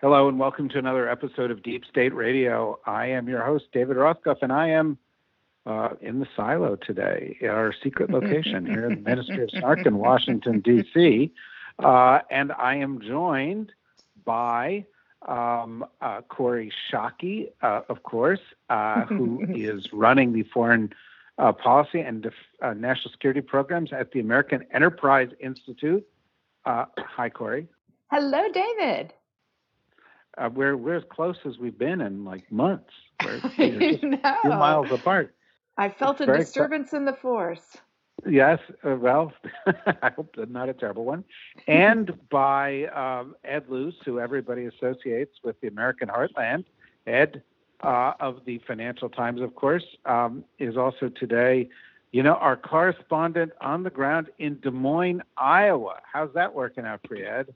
Hello, and welcome to another episode of Deep State Radio. I am your host, David Rothkopf, and I am uh, in the silo today, our secret location here in the Ministry of Snark in Washington, D.C. Uh, and I am joined by um, uh, Kori Schake, uh, of course, uh, who is running the foreign uh, policy and Def- uh, national security programs at the American Enterprise Institute. Uh, hi, Kori. Hello, David. We're we're as close as we've been in like months. We're, we're a few miles apart. I felt it's a disturbance cl- in the force. Yes, uh, well, I hope not a terrible one. And by um, Ed Luce, who everybody associates with the American Heartland. Ed uh, of the Financial Times, of course, um, is also today, you know, our correspondent on the ground in Des Moines, Iowa. How's that working out for you, Ed?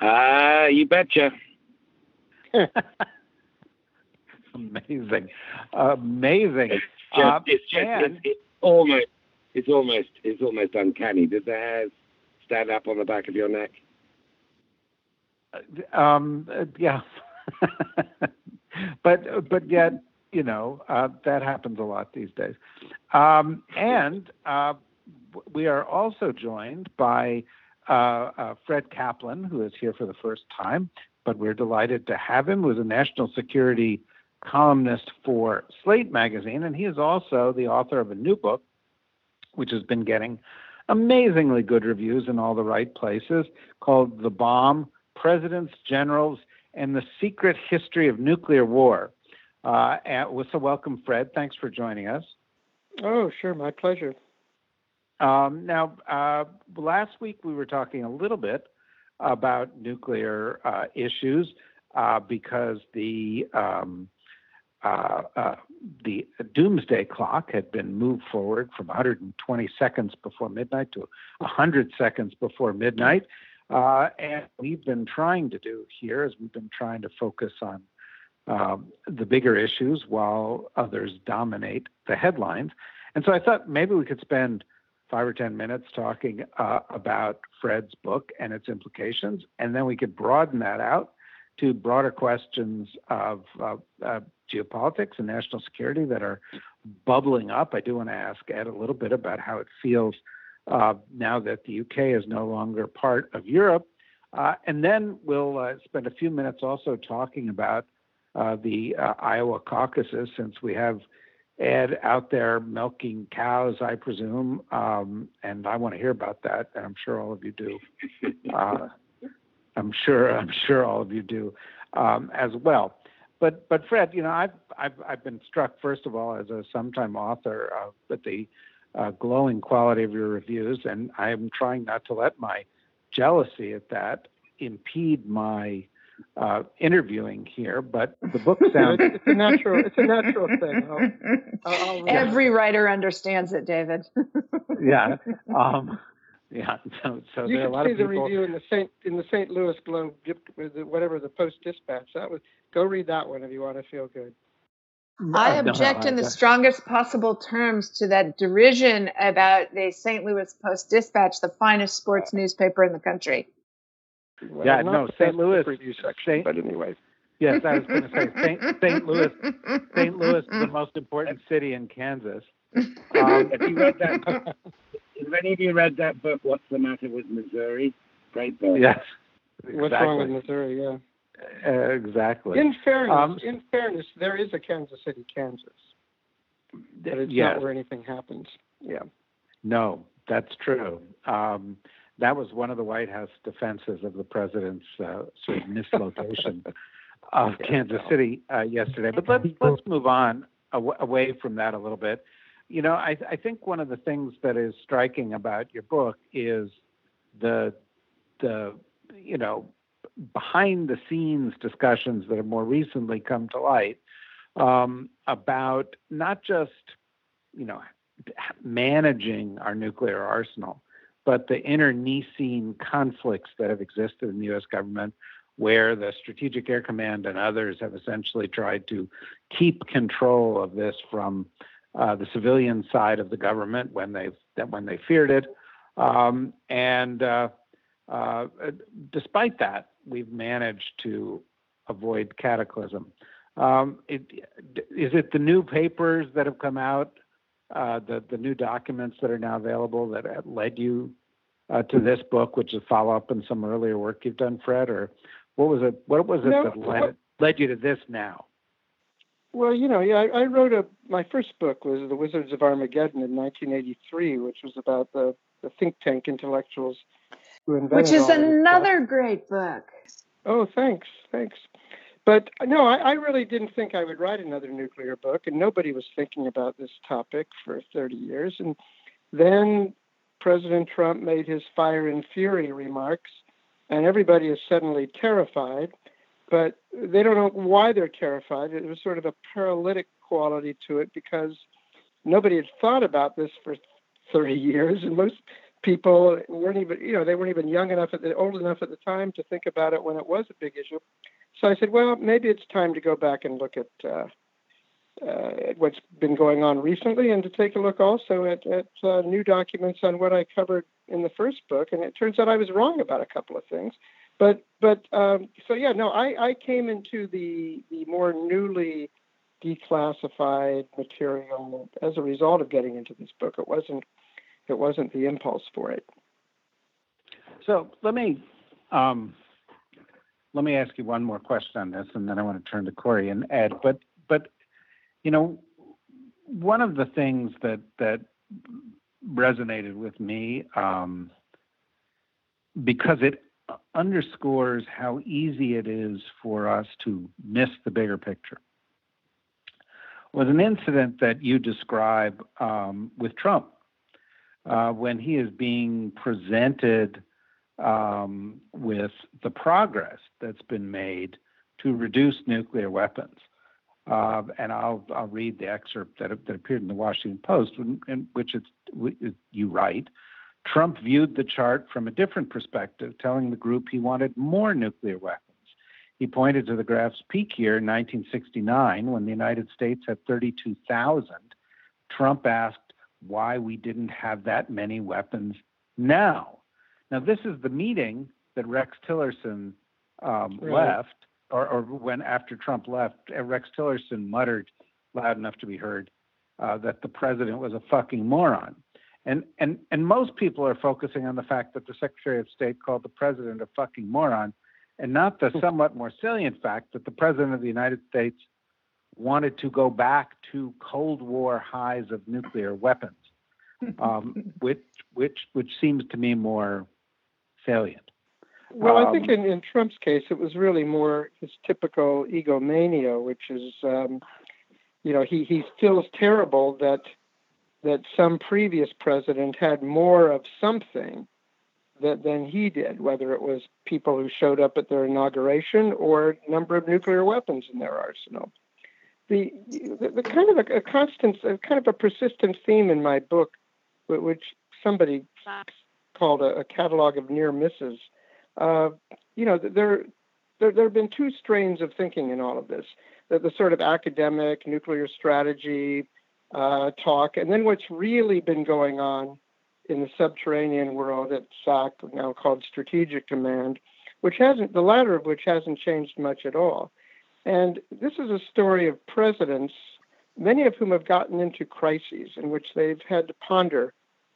Ah, uh, you betcha. Amazing, amazing. It's just, uh, it's just, and, it's, almost it's almost it's almost uncanny. Did the hairs stand up on the back of your neck? Uh, um, uh, yeah, but but yet you know uh, that happens a lot these days. Um, and uh, we are also joined by uh, uh, Fred Kaplan, who is here for the first time. But we're delighted to have him. Who's a national security columnist for Slate magazine, and he is also the author of a new book which has been getting amazingly good reviews in all the right places, called The Bomb Presidents, Generals, and the Secret History of Nuclear War. Uh, and, so, welcome, Fred. Thanks for joining us. Oh, sure. My pleasure. Um, now, uh, last week we were talking a little bit about nuclear uh, issues uh, because the um, uh, uh, the doomsday clock had been moved forward from 120 seconds before midnight to 100 seconds before midnight. Uh, and we've been trying to do here is we've been trying to focus on um, the bigger issues while others dominate the headlines. And so I thought maybe we could spend five or 10 minutes talking uh, about Fred's book and its implications, and then we could broaden that out to broader questions of uh, uh, geopolitics and national security that are bubbling up. I do want to ask Ed a little bit about how it feels uh, now that the UK is no longer part of Europe. Uh, and then we'll uh, spend a few minutes also talking about the Iowa caucuses, since we have Ed out there milking cows, I presume, um, and I want to hear about that, and I'm sure all of you do. I'm sure I'm sure all of you do um, as well. But but Fred, you know, I've I've I've been struck first of all as a sometime author uh, with the uh, glowing quality of your reviews, and I'm trying not to let my jealousy at that impede my uh, interviewing here. But the book sounds it's a natural it's a natural thing. I'll, I'll Every writer understands it, David. yeah. Um, yeah, so, so you there are a lot see of people. the review in the Saint in the St. Louis Globe, whatever the Post Dispatch. That was go read that one if you want to feel good. I object in the strongest possible terms to that derision about the St. Louis Post Dispatch, the finest sports newspaper in the country. Well, yeah, no, St. Louis review section, Saint, but anyway. Yes, I was going to say St. St. Louis. St. Louis is the most important city in Kansas. Um, if you read that, have any of you read that book? What's the matter with Missouri? Great book. Yes. Exactly. What's wrong with Missouri? Yeah. Uh, exactly. In fairness, um, in fairness, there is a Kansas City, Kansas, but it's yes. not where anything happens. Yeah. No, that's true. Um, that was one of the White House defenses of the president's uh, sort of mislocation of Kansas City uh, yesterday. But let's let's move on away from that a little bit. You know, I, I think one of the things that is striking about your book is the the you know behind the scenes discussions that have more recently come to light um, about not just you know managing our nuclear arsenal, but the internecine conflicts that have existed in the U.S. government, where the Strategic Air Command and others have essentially tried to keep control of this from uh, the civilian side of the government when they when they feared it, um, and uh, uh, despite that, we've managed to avoid cataclysm. Um, it, is it the new papers that have come out, uh, the the new documents that are now available that led you uh, to this book, which is a follow up on some earlier work you've done, Fred, or what was it? What was it no, that led led you to this now? Well, you know, yeah, I, I, wrote a my first book was The Wizards of Armageddon in 1983, which was about the, the think tank intellectuals who invented. Which is another great book. Oh, thanks, thanks. But no, I, I, really didn't think I would write another nuclear book, and nobody was thinking about this topic for 30 years. And then President Trump made his fire and fury remarks, and everybody is suddenly terrified but they don't know why they're terrified. It was sort of a paralytic quality to it because nobody had thought about this for 30 years, and most people weren't even, you know, they weren't even young enough, at the, old enough at the time to think about it when it was a big issue. So I said, well, maybe it's time to go back and look at, uh, uh, at what's been going on recently, and to take a look also at, at uh, new documents on what I covered in the first book. And it turns out I was wrong about a couple of things but but um, so yeah, no, I, I came into the the more newly declassified material as a result of getting into this book. It wasn't it wasn't the impulse for it. So let me um, let me ask you one more question on this, and then I want to turn to Kori and Ed. But but you know, one of the things that that resonated with me um, because it underscores how easy it is for us to miss the bigger picture was an incident that you describe um, with Trump uh, when he is being presented um, with the progress that's been made to reduce nuclear weapons. Uh, and I'll, I'll read the excerpt that, that appeared in the Washington Post, in, in which it's, you write Trump viewed the chart from a different perspective, telling the group he wanted more nuclear weapons. He pointed to the graph's peak year, 1969, when the United States had 32,000. Trump asked why we didn't have that many weapons now. Now, this is the meeting that Rex Tillerson um, left, or, or, when after Trump left, uh, Rex Tillerson muttered loud enough to be heard uh, that the president was a fucking moron. And, and, and most people are focusing on the fact that the Secretary of State called the president a fucking moron, and not the hmm. somewhat more salient fact that the president of the United States wanted to go back to Cold War highs of nuclear weapons, um, which, which, which seems to me more salient. Well, um, I think um, in, in Trump's case, it was really more his typical egomania, which is, um, you know, he, he feels terrible that that some previous president had more of something that, than he did, whether it was people who showed up at their inauguration or number of nuclear weapons in their arsenal. The, the, the kind of a, a constant, a kind of a persistent theme in my book, which somebody called a, a catalog of near misses. Uh, you know, there, there, there have been two strains of thinking in all of this. The, the sort of academic nuclear strategy, uh, talk. And then what's really been going on in the subterranean world at SAC, now called Strategic Command, which hasn't, the latter of which hasn't changed much at all. And this is a story of presidents, many of whom have gotten into crises in which they've had to ponder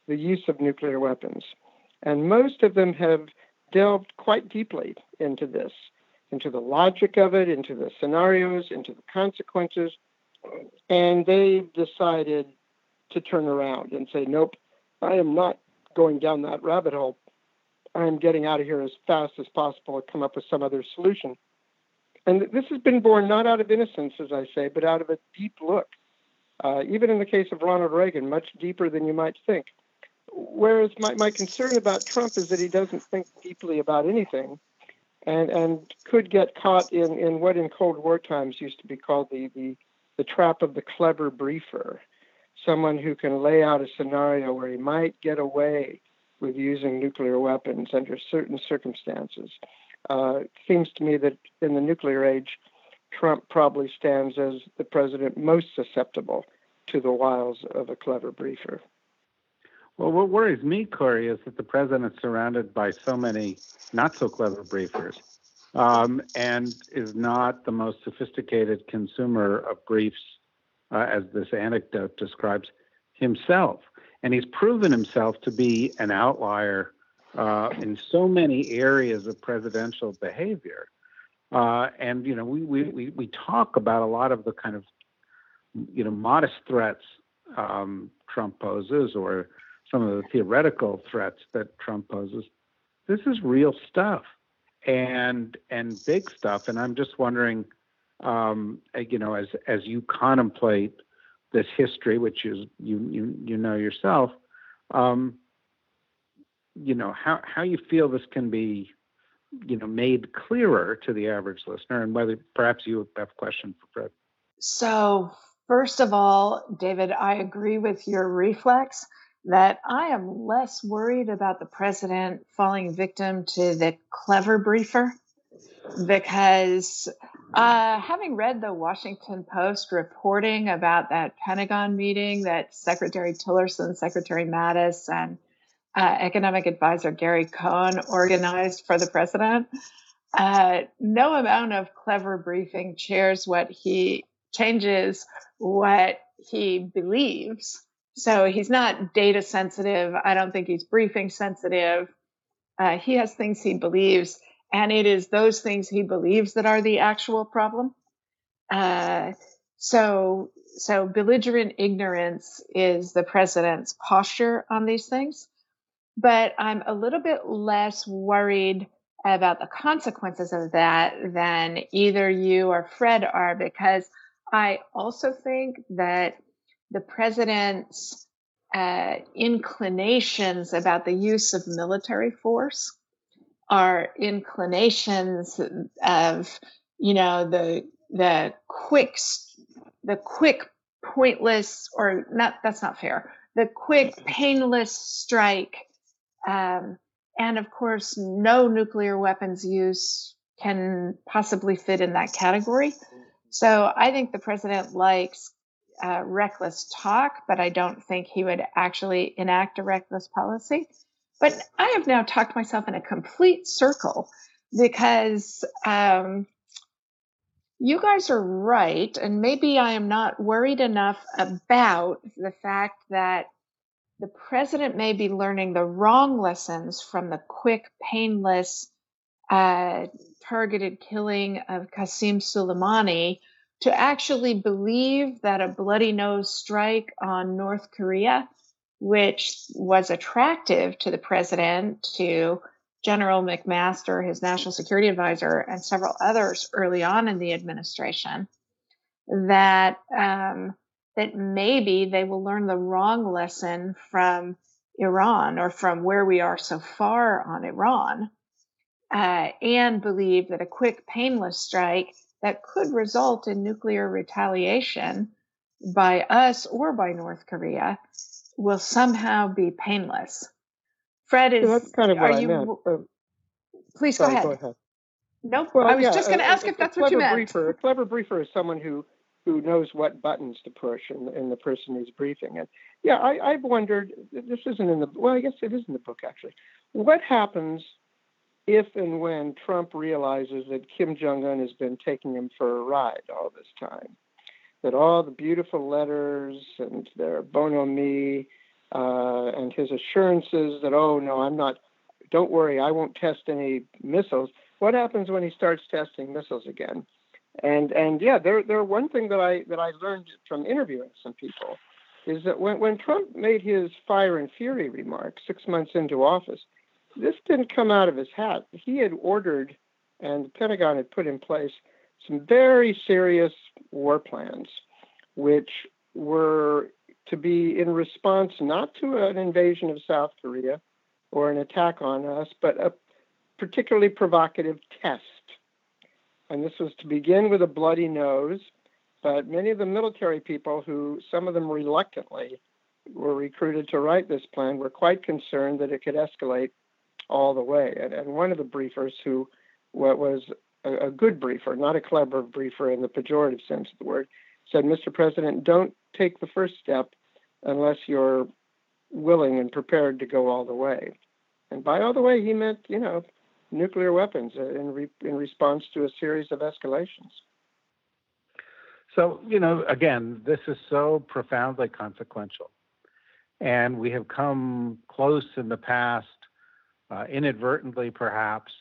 the use of nuclear weapons. And most of them have delved quite deeply into this, into the logic of it, into the scenarios, into the consequences, and they decided to turn around and say, nope, I am not going down that rabbit hole. I am getting out of here as fast as possible and come up with some other solution. And this has been born not out of innocence, as I say, but out of a deep look. Uh, even in the case of Ronald Reagan, much deeper than you might think. Whereas my, my concern about Trump is that he doesn't think deeply about anything. and and could get caught in in what in Cold War times used to be called the the the trap of the clever briefer, someone who can lay out a scenario where he might get away with using nuclear weapons under certain circumstances. Uh, it seems to me that in the nuclear age, Trump probably stands as the president most susceptible to the wiles of a clever briefer. Well, what worries me, Kori, is that the president's surrounded by so many not so clever briefers um, and is not the most sophisticated consumer of briefs, uh, as this anecdote describes himself. And he's proven himself to be an outlier uh, in so many areas of presidential behavior. Uh, and you know, we, we we we talk about a lot of the kind of you know modest threats um, Trump poses, or some of the theoretical threats that Trump poses. This is real stuff, and and big stuff. And I'm just wondering, um, you know, as as you contemplate this history, which is you you you know yourself, um, you know how how you feel this can be you know made clearer to the average listener and whether perhaps you have a question for fred so first of all david i agree with your reflex that i am less worried about the president falling victim to the clever briefer because uh, having read the washington post reporting about that pentagon meeting that secretary tillerson secretary mattis and uh, economic advisor Gary Cohn organized for the president. Uh, no amount of clever briefing chairs what he changes what he believes. So he's not data sensitive. I don't think he's briefing sensitive. Uh, he has things he believes, and it is those things he believes that are the actual problem. Uh, so, so belligerent ignorance is the president's posture on these things but I'm a little bit less worried about the consequences of that than either you or Fred are, because I also think that the president's uh, inclinations about the use of military force are inclinations of, you know, the the quick, the quick, pointless, or not. That's not fair. The quick, painless strike um, and of course, no nuclear weapons use can possibly fit in that category. So I think the president likes uh, reckless talk, but I don't think he would actually enact a reckless policy. But I have now talked myself in a complete circle because um, you guys are right. And maybe I am not worried enough about the fact that the president may be learning the wrong lessons from the quick, painless, uh, targeted killing of Qasem Soleimani to actually believe that a bloody nose strike on North Korea, which was attractive to the president, to General McMaster, his national security advisor, and several others early on in the administration, that um, that maybe they will learn the wrong lesson from Iran or from where we are so far on Iran uh, and believe that a quick, painless strike that could result in nuclear retaliation by us or by North Korea will somehow be painless. Fred is. So that's kind of what I you, meant. Uh, please sorry, go ahead. Go ahead. Nope. Well, I was yeah, just going to ask if that's what you meant. Briefer, a clever briefer is someone who who knows what buttons to push in, in the person who's briefing. And yeah, I, I've wondered. This isn't in the well, I guess it is in the book actually. What happens if and when Trump realizes that Kim Jong Un has been taking him for a ride all this time? That all the beautiful letters and their bonhomie uh, and his assurances that oh no, I'm not. Don't worry, I won't test any missiles. What happens when he starts testing missiles again? And and yeah, there there one thing that I that I learned from interviewing some people is that when when Trump made his fire and fury remark six months into office, this didn't come out of his hat. He had ordered, and the Pentagon had put in place some very serious war plans, which were to be in response not to an invasion of South Korea or an attack on us, but a particularly provocative test. And this was to begin with a bloody nose, but many of the military people who, some of them reluctantly, were recruited to write this plan were quite concerned that it could escalate all the way. And, and one of the briefers, who was a, a good briefer, not a clever briefer in the pejorative sense of the word, said, Mr. President, don't take the first step unless you're willing and prepared to go all the way. And by all the way, he meant, you know, nuclear weapons uh, in, re- in response to a series of escalations. So, you know, again, this is so profoundly consequential. And we have come close in the past, uh, inadvertently perhaps,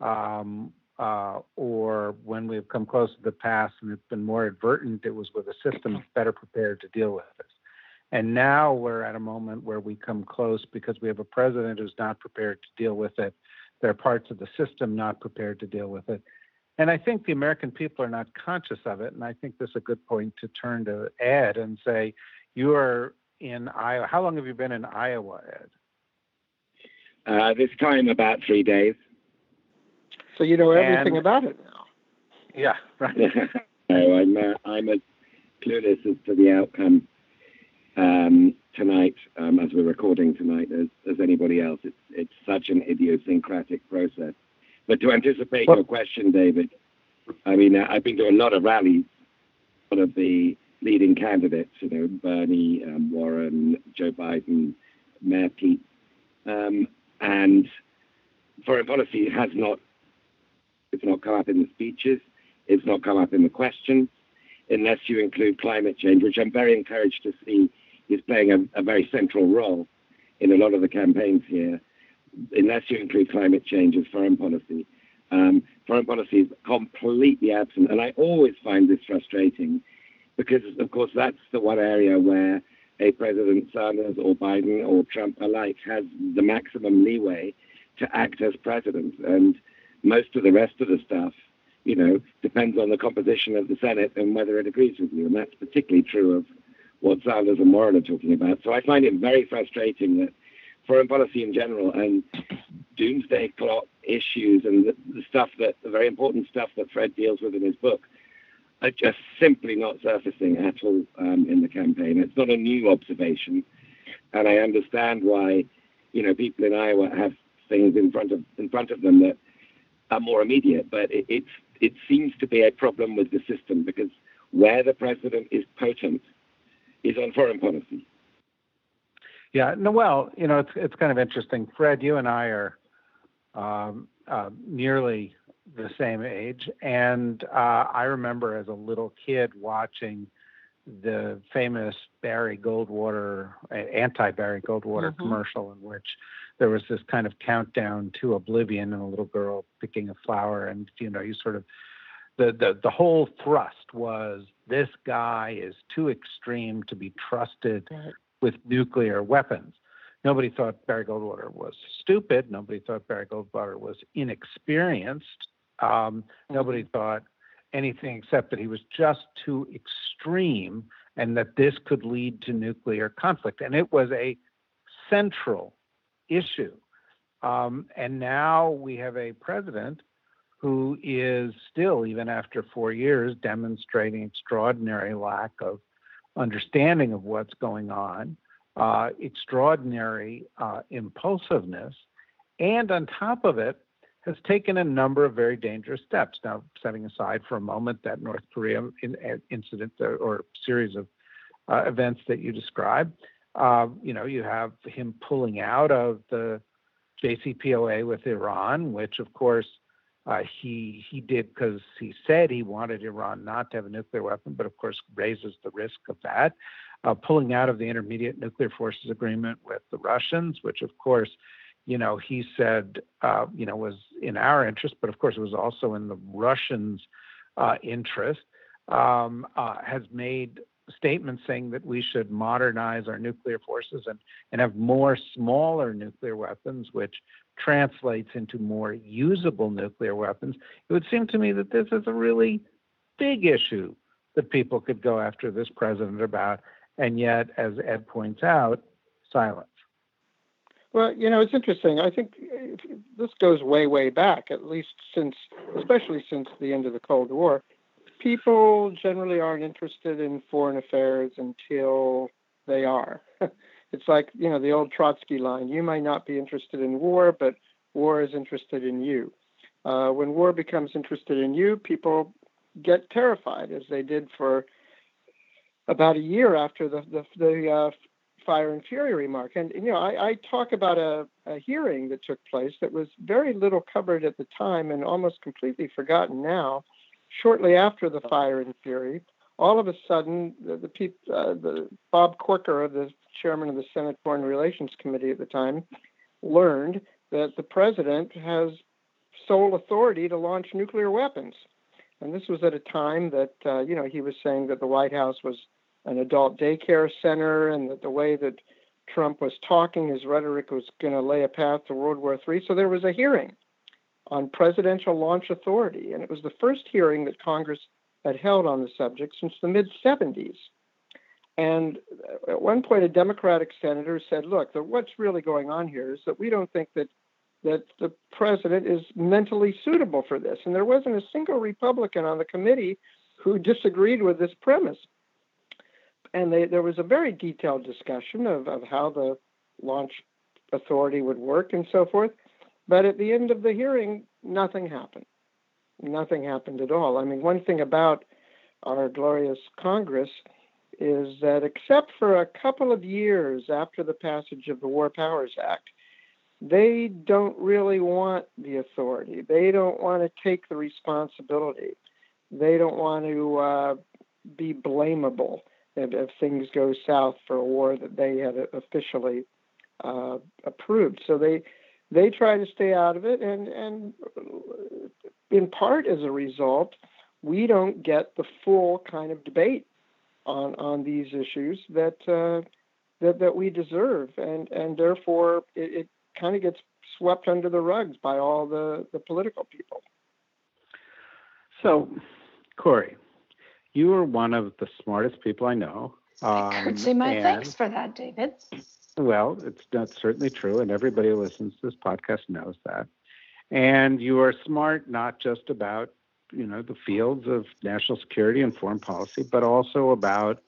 um, uh, or when we've come close to the past and it's been more advertent, it was with a system better prepared to deal with this. And now we're at a moment where we come close because we have a president who's not prepared to deal with it. There are parts of the system not prepared to deal with it. And I think the American people are not conscious of it. And I think this is a good point to turn to Ed and say, you are in Iowa. How long have you been in Iowa, Ed? Uh, this time about three days. So you know everything and, about it now. Yeah, right. no, I'm uh, I'm as clueless as to the outcome um, tonight, um, as we're recording tonight, as, as anybody else. It's it's such an idiosyncratic process. But to anticipate your question, David, I mean, uh, I've been to a lot of rallies, one of the leading candidates, you know, Bernie, um, Warren, Joe Biden, Mayor Pete, um, and foreign policy has not it's not come up in the speeches. It's not come up in the questions, unless you include climate change, which I'm very encouraged to see is playing a, a very central role in a lot of the campaigns here. Unless you include climate change as foreign policy, um, foreign policy is completely absent. And I always find this frustrating because, of course, that's the one area where a President Sanders or Biden or Trump alike has the maximum leeway to act as president. And most of the rest of the stuff, you know, depends on the composition of the Senate and whether it agrees with you. And that's particularly true of what Sanders and Warren are talking about. So I find it very frustrating that foreign policy in general and doomsday clock issues and the, the stuff that the very important stuff that Fred deals with in his book are just simply not surfacing at all um, in the campaign. It's not a new observation, and I understand why, you know, people in Iowa have things in front of in front of them that are more immediate. But it, it's it seems to be a problem with the system because where the president is potent is on foreign policy. Yeah, no, well, you know, it's it's kind of interesting. Fred, you and I are um, uh, nearly the same age, and uh, I remember as a little kid watching the famous Barry Goldwater, anti-Barry Goldwater mm-hmm. commercial in which there was this kind of countdown to oblivion and a little girl picking a flower, and you know, you sort of the the the whole thrust was this guy is too extreme to be trusted with nuclear weapons. Nobody thought Barry Goldwater was stupid. Nobody thought Barry Goldwater was inexperienced. Um, mm-hmm. Nobody thought anything except that he was just too extreme and that this could lead to nuclear conflict. And it was a central issue. Um, and now we have a president who is still, even after four years, demonstrating extraordinary lack of understanding of what's going on, uh, extraordinary uh, impulsiveness, and on top of it, has taken a number of very dangerous steps. Now, setting aside for a moment that North Korea in, incident or series of uh, events that you described, uh, you know, you have him pulling out of the JCPOA with Iran, which of course uh, he he did because he said he wanted Iran not to have a nuclear weapon, but of course raises the risk of that. Uh, pulling out of the Intermediate Nuclear Forces Agreement with the Russians, which of course, you know, he said, uh, you know, was in our interest, but of course it was also in the Russians' uh, interest. Um, uh, has made statements saying that we should modernize our nuclear forces and, and have more smaller nuclear weapons, which translates into more usable nuclear weapons, it would seem to me that this is a really big issue that people could go after this president about. And yet, as Ed points out, silence. Well, you know, it's interesting. I think this goes way, way back, at least since, especially since the end of the Cold War. People generally aren't interested in foreign affairs until they are. it's like, you know, the old Trotsky line you might not be interested in war, but war is interested in you. Uh, when war becomes interested in you, people get terrified, as they did for about a year after the the, the uh, fire and fury remark. And you know, I, I talk about a, a hearing that took place that was very little covered at the time and almost completely forgotten now. Shortly after the fire and fury, all of a sudden, the, the, uh, the Bob Corker, the chairman of the Senate Foreign Relations Committee at the time, learned that the president has sole authority to launch nuclear weapons. And this was at a time that, uh, you know, he was saying that the White House was an adult daycare center and that the way that Trump was talking, his rhetoric was going to lay a path to World War III. So there was a hearing on presidential launch authority. And it was the first hearing that Congress had held on the subject since the mid 70s. And at one point, a Democratic senator said, Look, the, what's really going on here is that we don't think that that the president is mentally suitable for this. And there wasn't a single Republican on the committee who disagreed with this premise. And they, there was a very detailed discussion of, of how the launch authority would work and so forth. But at the end of the hearing, nothing happened. Nothing happened at all. I mean, one thing about our glorious Congress is that, except for a couple of years after the passage of the War Powers Act, they don't really want the authority. They don't want to take the responsibility. They don't want to uh, be blamable if, if, things go south for a war that they had officially uh, approved. So they they try to stay out of it, and and in part as a result, we don't get the full kind of debate on on these issues that. Uh, that, that we deserve, and and therefore it, it kind of gets swept under the rugs by all the, the political people. So, Kori, you are one of the smartest people I know. Um, I could say my and, thanks for that, David. Well, it's that's certainly true, and everybody who listens to this podcast knows that. And you are smart not just about you know the fields of national security and foreign policy, but also about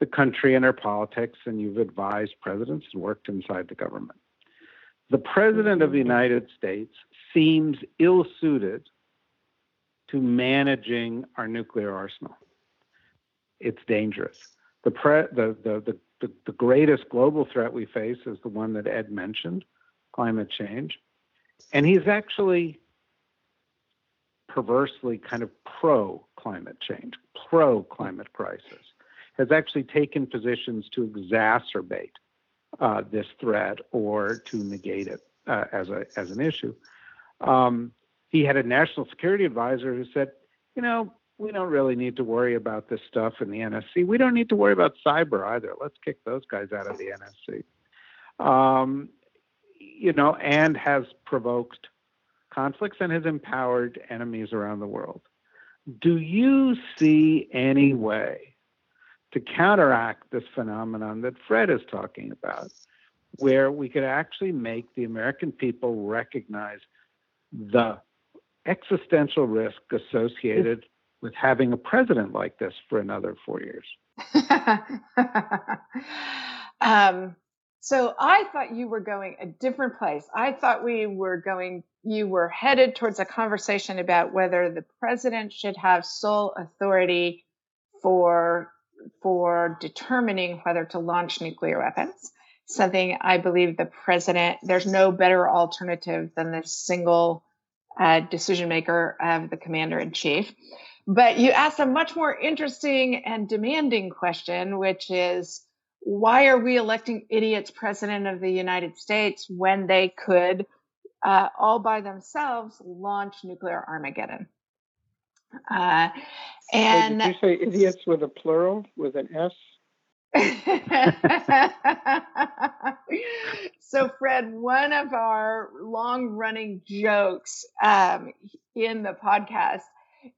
the country and our politics. And you've advised presidents and worked inside the government. The President of the United States seems ill suited to managing our nuclear arsenal. It's dangerous. The, pre- the, the, the, the, greatest global threat we face is the one that Ed mentioned climate change. And he's actually perversely kind of pro climate change, pro climate crisis, has actually taken positions to exacerbate uh, this threat or to negate it uh, as a as an issue. Um, he had a national security advisor who said, you know, we don't really need to worry about this stuff in the NSC. We don't need to worry about cyber either. Let's kick those guys out of the NSC. Um, you know, and has provoked conflicts and has empowered enemies around the world. Do you see any way to counteract this phenomenon that Fred is talking about, where we could actually make the American people recognize the existential risk associated with having a president like this for another four years. um, so I thought you were going a different place. I thought we were going, you were headed towards a conversation about whether the president should have sole authority for for determining whether to launch nuclear weapons. Something I believe the president, there's no better alternative than the single uh, decision maker of the commander in chief. But you asked a much more interesting and demanding question, which is why are we electing idiots president of the United States when they could, uh, all by themselves, launch nuclear Armageddon? Uh, and Wait, did you say idiots with a plural with an S? so, Fred, one of our long running jokes um, in the podcast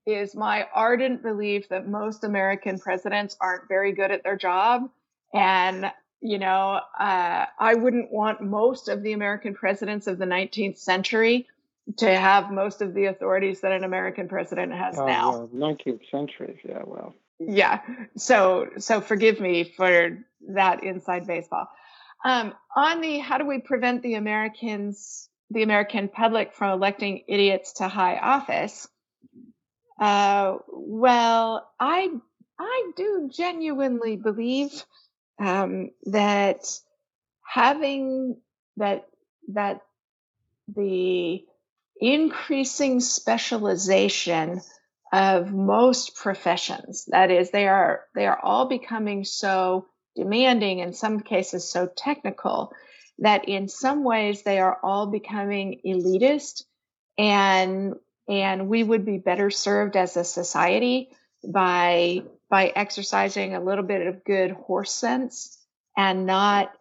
is my ardent belief that most American presidents aren't very good at their job. And you know, uh, I wouldn't want most of the American presidents of the 19th century to have most of the authorities that an American president has oh, now. 19th century, yeah, well. Yeah, so so forgive me for that inside baseball. Um, on the how do we prevent the Americans, the American public from electing idiots to high office? Uh, well, I I do genuinely believe um, that having that that the increasing specialization of most professions that is they are they are all becoming so demanding in some cases so technical that in some ways they are all becoming elitist and and we would be better served as a society by by exercising a little bit of good horse sense and not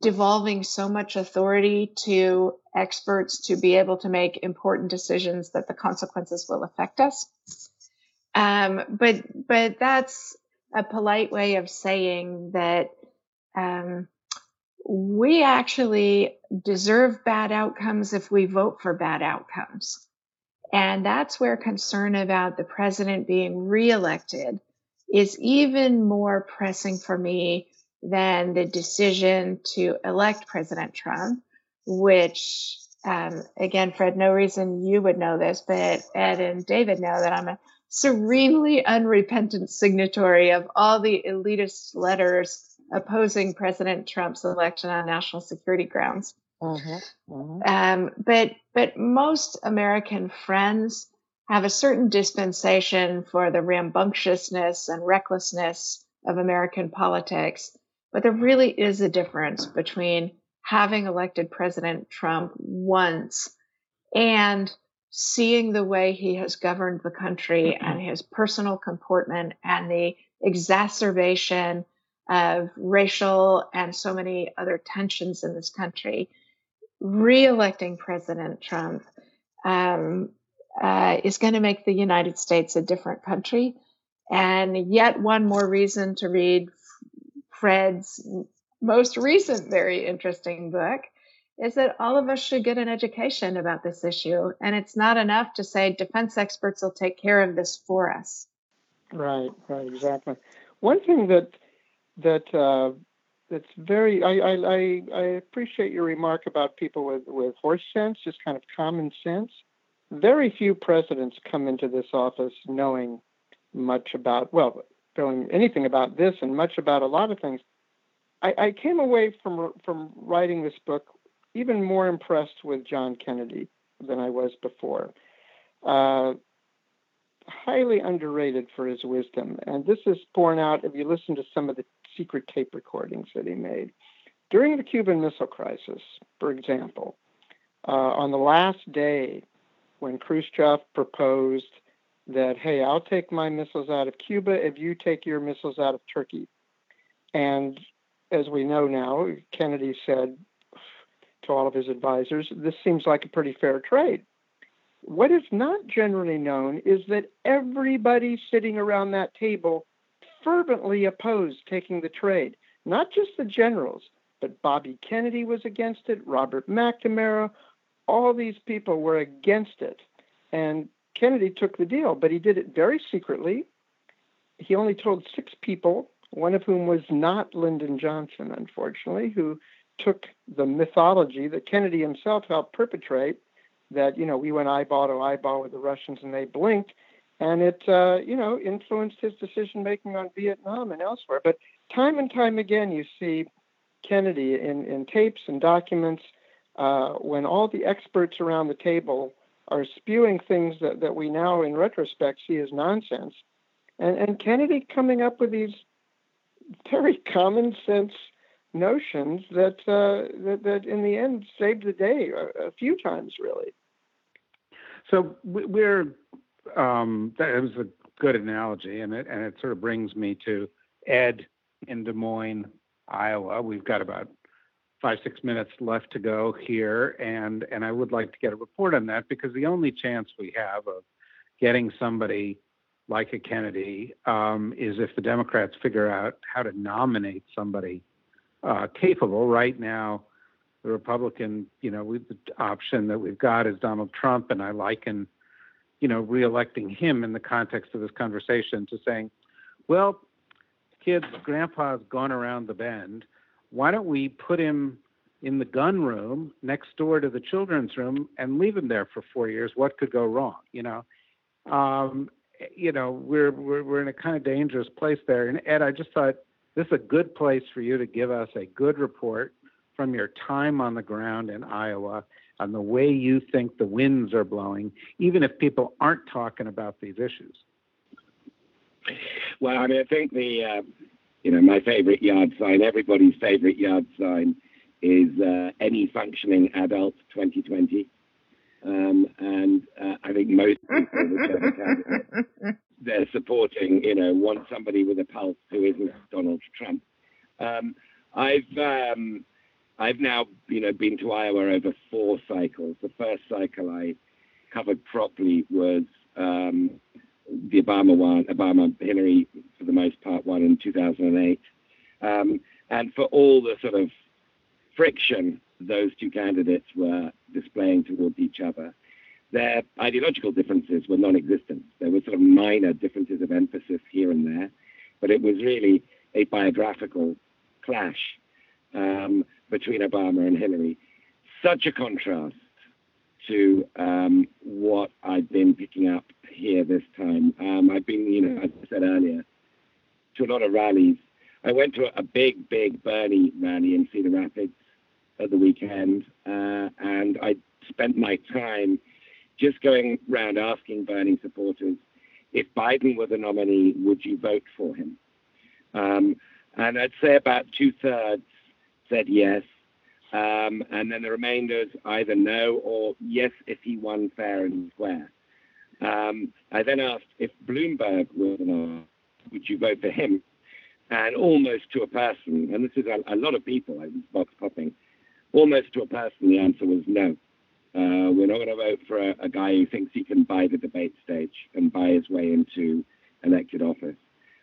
devolving so much authority to experts to be able to make important decisions that the consequences will affect us. Um, but but that's a polite way of saying that um, we actually deserve bad outcomes if we vote for bad outcomes. And that's where concern about the president being reelected is even more pressing for me than the decision to elect President Trump, which, um, again, Fred, no reason you would know this, but Ed and David know that I'm a serenely unrepentant signatory of all the elitist letters opposing President Trump's election on national security grounds. Mm-hmm, mm-hmm. Um, but but most American friends have a certain dispensation for the rambunctiousness and recklessness of American politics. But there really is a difference between having elected President Trump once and seeing the way he has governed the country and his personal comportment and the exacerbation of racial and so many other tensions in this country. Re-electing President Trump um, uh, is going to make the United States a different country. And yet, one more reason to read Fred's most recent, very interesting book is that all of us should get an education about this issue. And it's not enough to say defense experts will take care of this for us. Right, right, exactly. One thing that that uh, that's very I, I, I appreciate your remark about people with, with horse sense, just kind of common sense. Very few presidents come into this office knowing much about well, knowing anything about this and much about a lot of things. I, I came away from from writing this book even more impressed with John Kennedy than I was before. Uh, highly underrated for his wisdom, and this is borne out if you listen to some of the secret tape recordings that he made during the Cuban Missile Crisis, for example. Uh, on the last day when Khrushchev proposed that, hey, I'll take my missiles out of Cuba if you take your missiles out of Turkey. And as we know now, Kennedy said to all of his advisors, this seems like a pretty fair trade. What is not generally known is that everybody sitting around that table fervently opposed taking the trade. Not just the generals, but Bobby Kennedy was against it, Robert McNamara, all these people were against it. And Kennedy took the deal, but he did it very secretly. He only told six people, one of whom was not Lyndon Johnson, unfortunately, who took the mythology that Kennedy himself helped perpetrate that, you know, we went eyeball to eyeball with the Russians and they blinked. And it, uh, you know, influenced his decision making on Vietnam and elsewhere. But time and time again, you see Kennedy in, in tapes and documents uh, when all the experts around the table are spewing things that, that we now, in retrospect, see as nonsense. And, and Kennedy coming up with these very common sense notions that, uh, that, that in the end saved the day a, a few times, really. So we're um, that was a good analogy, and it and it sort of brings me to Ed in Des Moines, Iowa. We've got about five six minutes left to go here, and and I would like to get a report on that because the only chance we have of getting somebody like a Kennedy um, is if the Democrats figure out how to nominate somebody uh, capable. Right now, the Republican, you know, the option that we've got is Donald Trump, and I liken, you know, reelecting him in the context of this conversation to saying, well, kids, Grandpa's gone around the bend. Why don't we put him in the gun room next door to the children's room and leave him there for four years? What could go wrong? You know, um, you know, we're, we're we're in a kind of dangerous place there. And Ed, I just thought this is a good place for you to give us a good report from your time on the ground in Iowa on the way you think the winds are blowing, even if people aren't talking about these issues. Well, I mean, I think the, uh, you know, my favorite yard sign, everybody's favorite yard sign is uh, any functioning adult 2020. Um, and uh, I think most people, they're supporting, you know, want somebody with a pulse who isn't Donald Trump. Um, I've um, I've now, you know, been to Iowa over four cycles. The first cycle I covered properly was um, the Obama one, Obama Hillary for the most part won in 2008, um, and for all the sort of friction those two candidates were displaying towards each other, their ideological differences were non-existent. There were sort of minor differences of emphasis here and there, but it was really a biographical clash. Um, between Obama and Hillary. Such a contrast to um, what I've been picking up here this time. Um, I've been, you know, as I said earlier, to a lot of rallies. I went to a big, big Bernie rally in Cedar Rapids at the weekend, uh, and I spent my time just going around asking Bernie supporters if Biden were the nominee, would you vote for him? Um, and I'd say about two thirds said yes. Um, and then the remainders either no or yes if he won fair and square. Um, I then asked if Bloomberg were the nominee, would you vote for him? And almost to a person, and this is a, a lot of people, I was box popping, almost to a person, the answer was no. Uh, we're not going to vote for a, a, guy who thinks he can buy the debate stage and buy his way into elected office.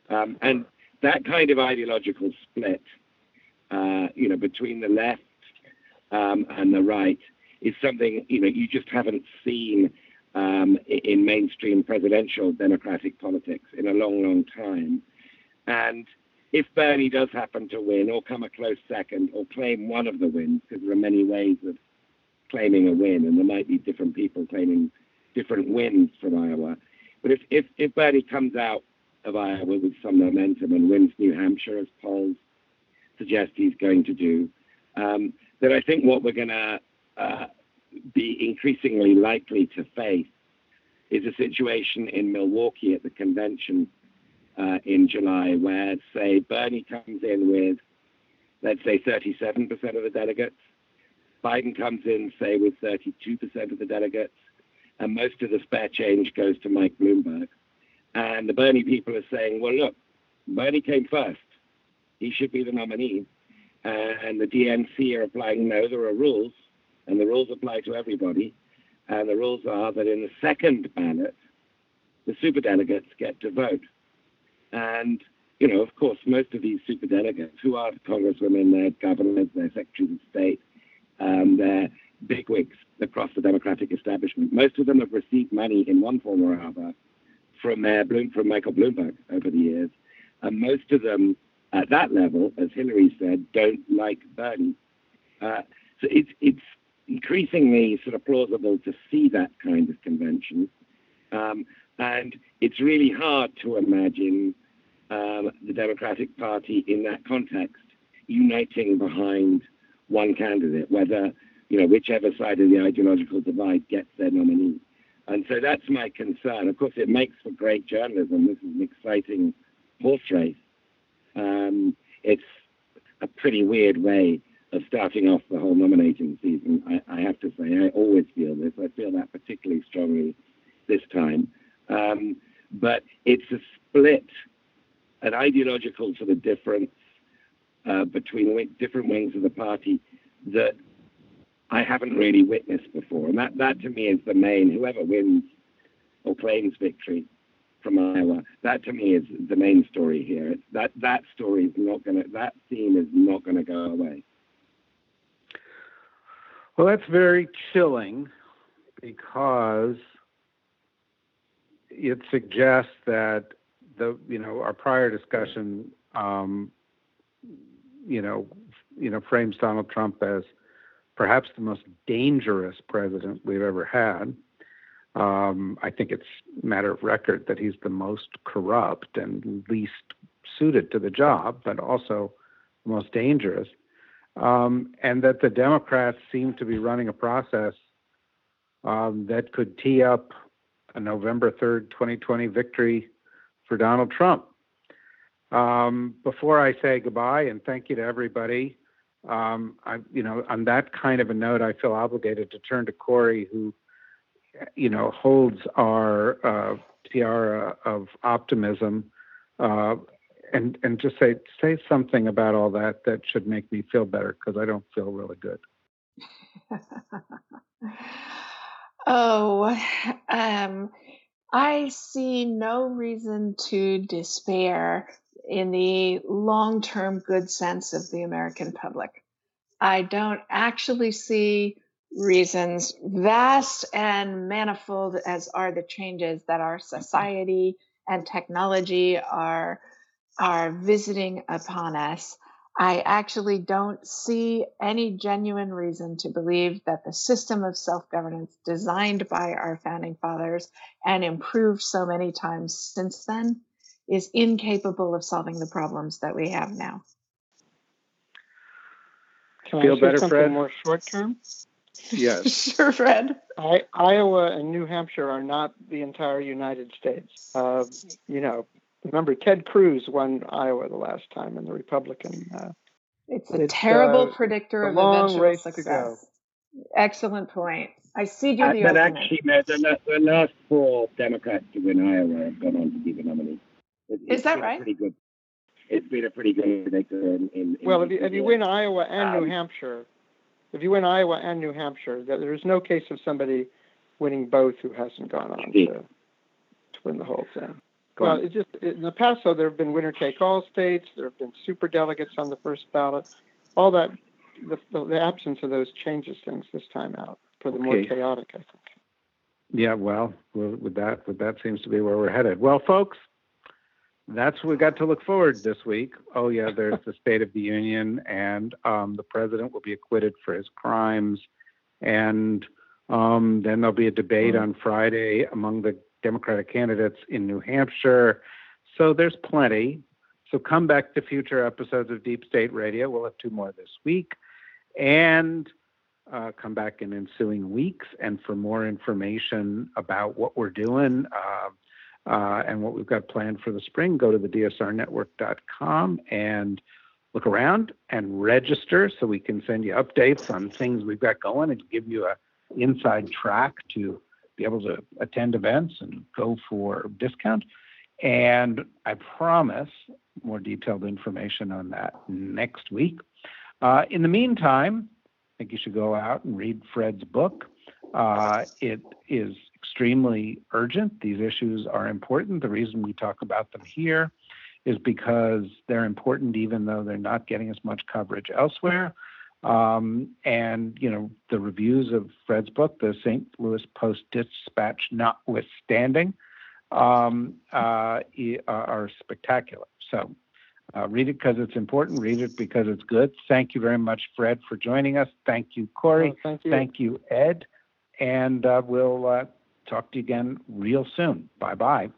Um, and that kind of ideological split uh, you know, between the left um, and the right is something, you know, you just haven't seen um, in mainstream presidential democratic politics in a long, long time. And if Bernie does happen to win or come a close second or claim one of the wins, because there are many ways of claiming a win, and there might be different people claiming different wins from Iowa. But if, if, if Bernie comes out of Iowa with some momentum and wins New Hampshire, as polls suggest he's going to do, um, that I think what we're going to uh, be increasingly likely to face is a situation in Milwaukee at the convention uh, in July where, say, Bernie comes in with, let's say, 37% of the delegates, Biden comes in, say, with 32% of the delegates, and most of the spare change goes to Mike Bloomberg. And the Bernie people are saying, well, look, Bernie came first he should be the nominee. Uh, and the DNC are applying, no, there are rules, and the rules apply to everybody. And the rules are that in the second ballot, the superdelegates get to vote. And, you know, of course, most of these superdelegates, who are congresswomen, they're governors, they're secretaries of state, um, they're bigwigs across the Democratic establishment. Most of them have received money in one form or other from, Bloom, from Michael Bloomberg over the years. And most of them at that level, as Hillary said, don't like Bernie. Uh, so it's it's increasingly sort of plausible to see that kind of convention, um, and it's really hard to imagine um, the Democratic Party in that context uniting behind one candidate, whether you know whichever side of the ideological divide gets their nominee. And so that's my concern. Of course, it makes for great journalism. This is an exciting horse race. Um, it's a pretty weird way of starting off the whole nominating season. I, I, have to say, I always feel this. I feel that particularly strongly this time. Um, but it's a split, an ideological sort of difference uh, between different wings of the party that I haven't really witnessed before. And that, that to me is the main, whoever wins or claims victory from Iowa. That to me is the main story here. It's that that story is not going to that theme is not going to go away. Well, that's very chilling because it suggests that the you know our prior discussion um, you know you know frames Donald Trump as perhaps the most dangerous president we've ever had. Um, I think it's matter of record that he's the most corrupt and least suited to the job, but also the most dangerous. Um, and that the Democrats seem to be running a process um, that could tee up a November 3rd, 2020 victory for Donald Trump. Um, before I say goodbye and thank you to everybody, um, I, you know, on that kind of a note, I feel obligated to turn to Kori, who, you know, holds our uh, tiara of optimism, uh, and and just say say something about all that that should make me feel better because I don't feel really good. oh, um, I see no reason to despair in the long term good sense of the American public. I don't actually see reasons, vast and manifold as are the changes that our society and technology are, are visiting upon us. I actually don't see any genuine reason to believe that the system of self governance designed by our founding fathers and improved so many times since then is incapable of solving the problems that we have now. Can Feel I say better, something Fred? more short term? Yes. sure, Fred. I, Iowa and New Hampshire are not the entire United States. Uh, you know, remember Ted Cruz won Iowa the last time in the Republican. Uh, It's a It's, terrible uh, predictor a of long eventual race to success. Excellent point. I see you Uh, the but argument. actually, no, the, la- the last four Democrats to win Iowa have gone on to be the nominee. It, Is that right? Pretty good. It's been a pretty good predictor in. in, in well, if you, if you win Iowa and Um, New Hampshire, if you win Iowa and New Hampshire, there's no case of somebody winning both who hasn't gone on to, to win the whole thing. Go Well, on. it just in the past, though, there have been winner-take-all states. There have been super delegates on the first ballot. All that, the, the, the absence of those changes things this time out for the more chaotic, I think. Yeah, well, well, with that, with that seems to be where we're headed. Well, folks, that's what we got to look forward this week. Oh yeah, there's the State of the Union, and um, the president will be acquitted for his crimes, and um, then there'll be a debate on Friday among the Democratic candidates in New Hampshire. So there's plenty. So come back to future episodes of Deep State Radio. We'll have two more this week, and uh, come back in ensuing weeks. And for more information about what we're doing uh, uh, and what we've got planned for the spring, go to the DSRnetwork.com and look around and register so we can send you updates on things we've got going and give you a inside track to be able to attend events and go for discount. And I promise more detailed information on that next week. Uh, in the meantime, I think you should go out and read Fred's book. Uh, it is extremely urgent. These issues are important. The reason we talk about them here is because they're important, even though they're not getting as much coverage elsewhere. Um, and you know the reviews of Fred's book, the St. Louis Post Dispatch, notwithstanding, um, uh, are spectacular. So uh, read it because it's important. Read it because it's good. Thank you very much, Fred, for joining us. Thank you, Kori. Oh, thank you. Thank you, Ed. And uh, we'll uh, talk to you again real soon. Bye bye.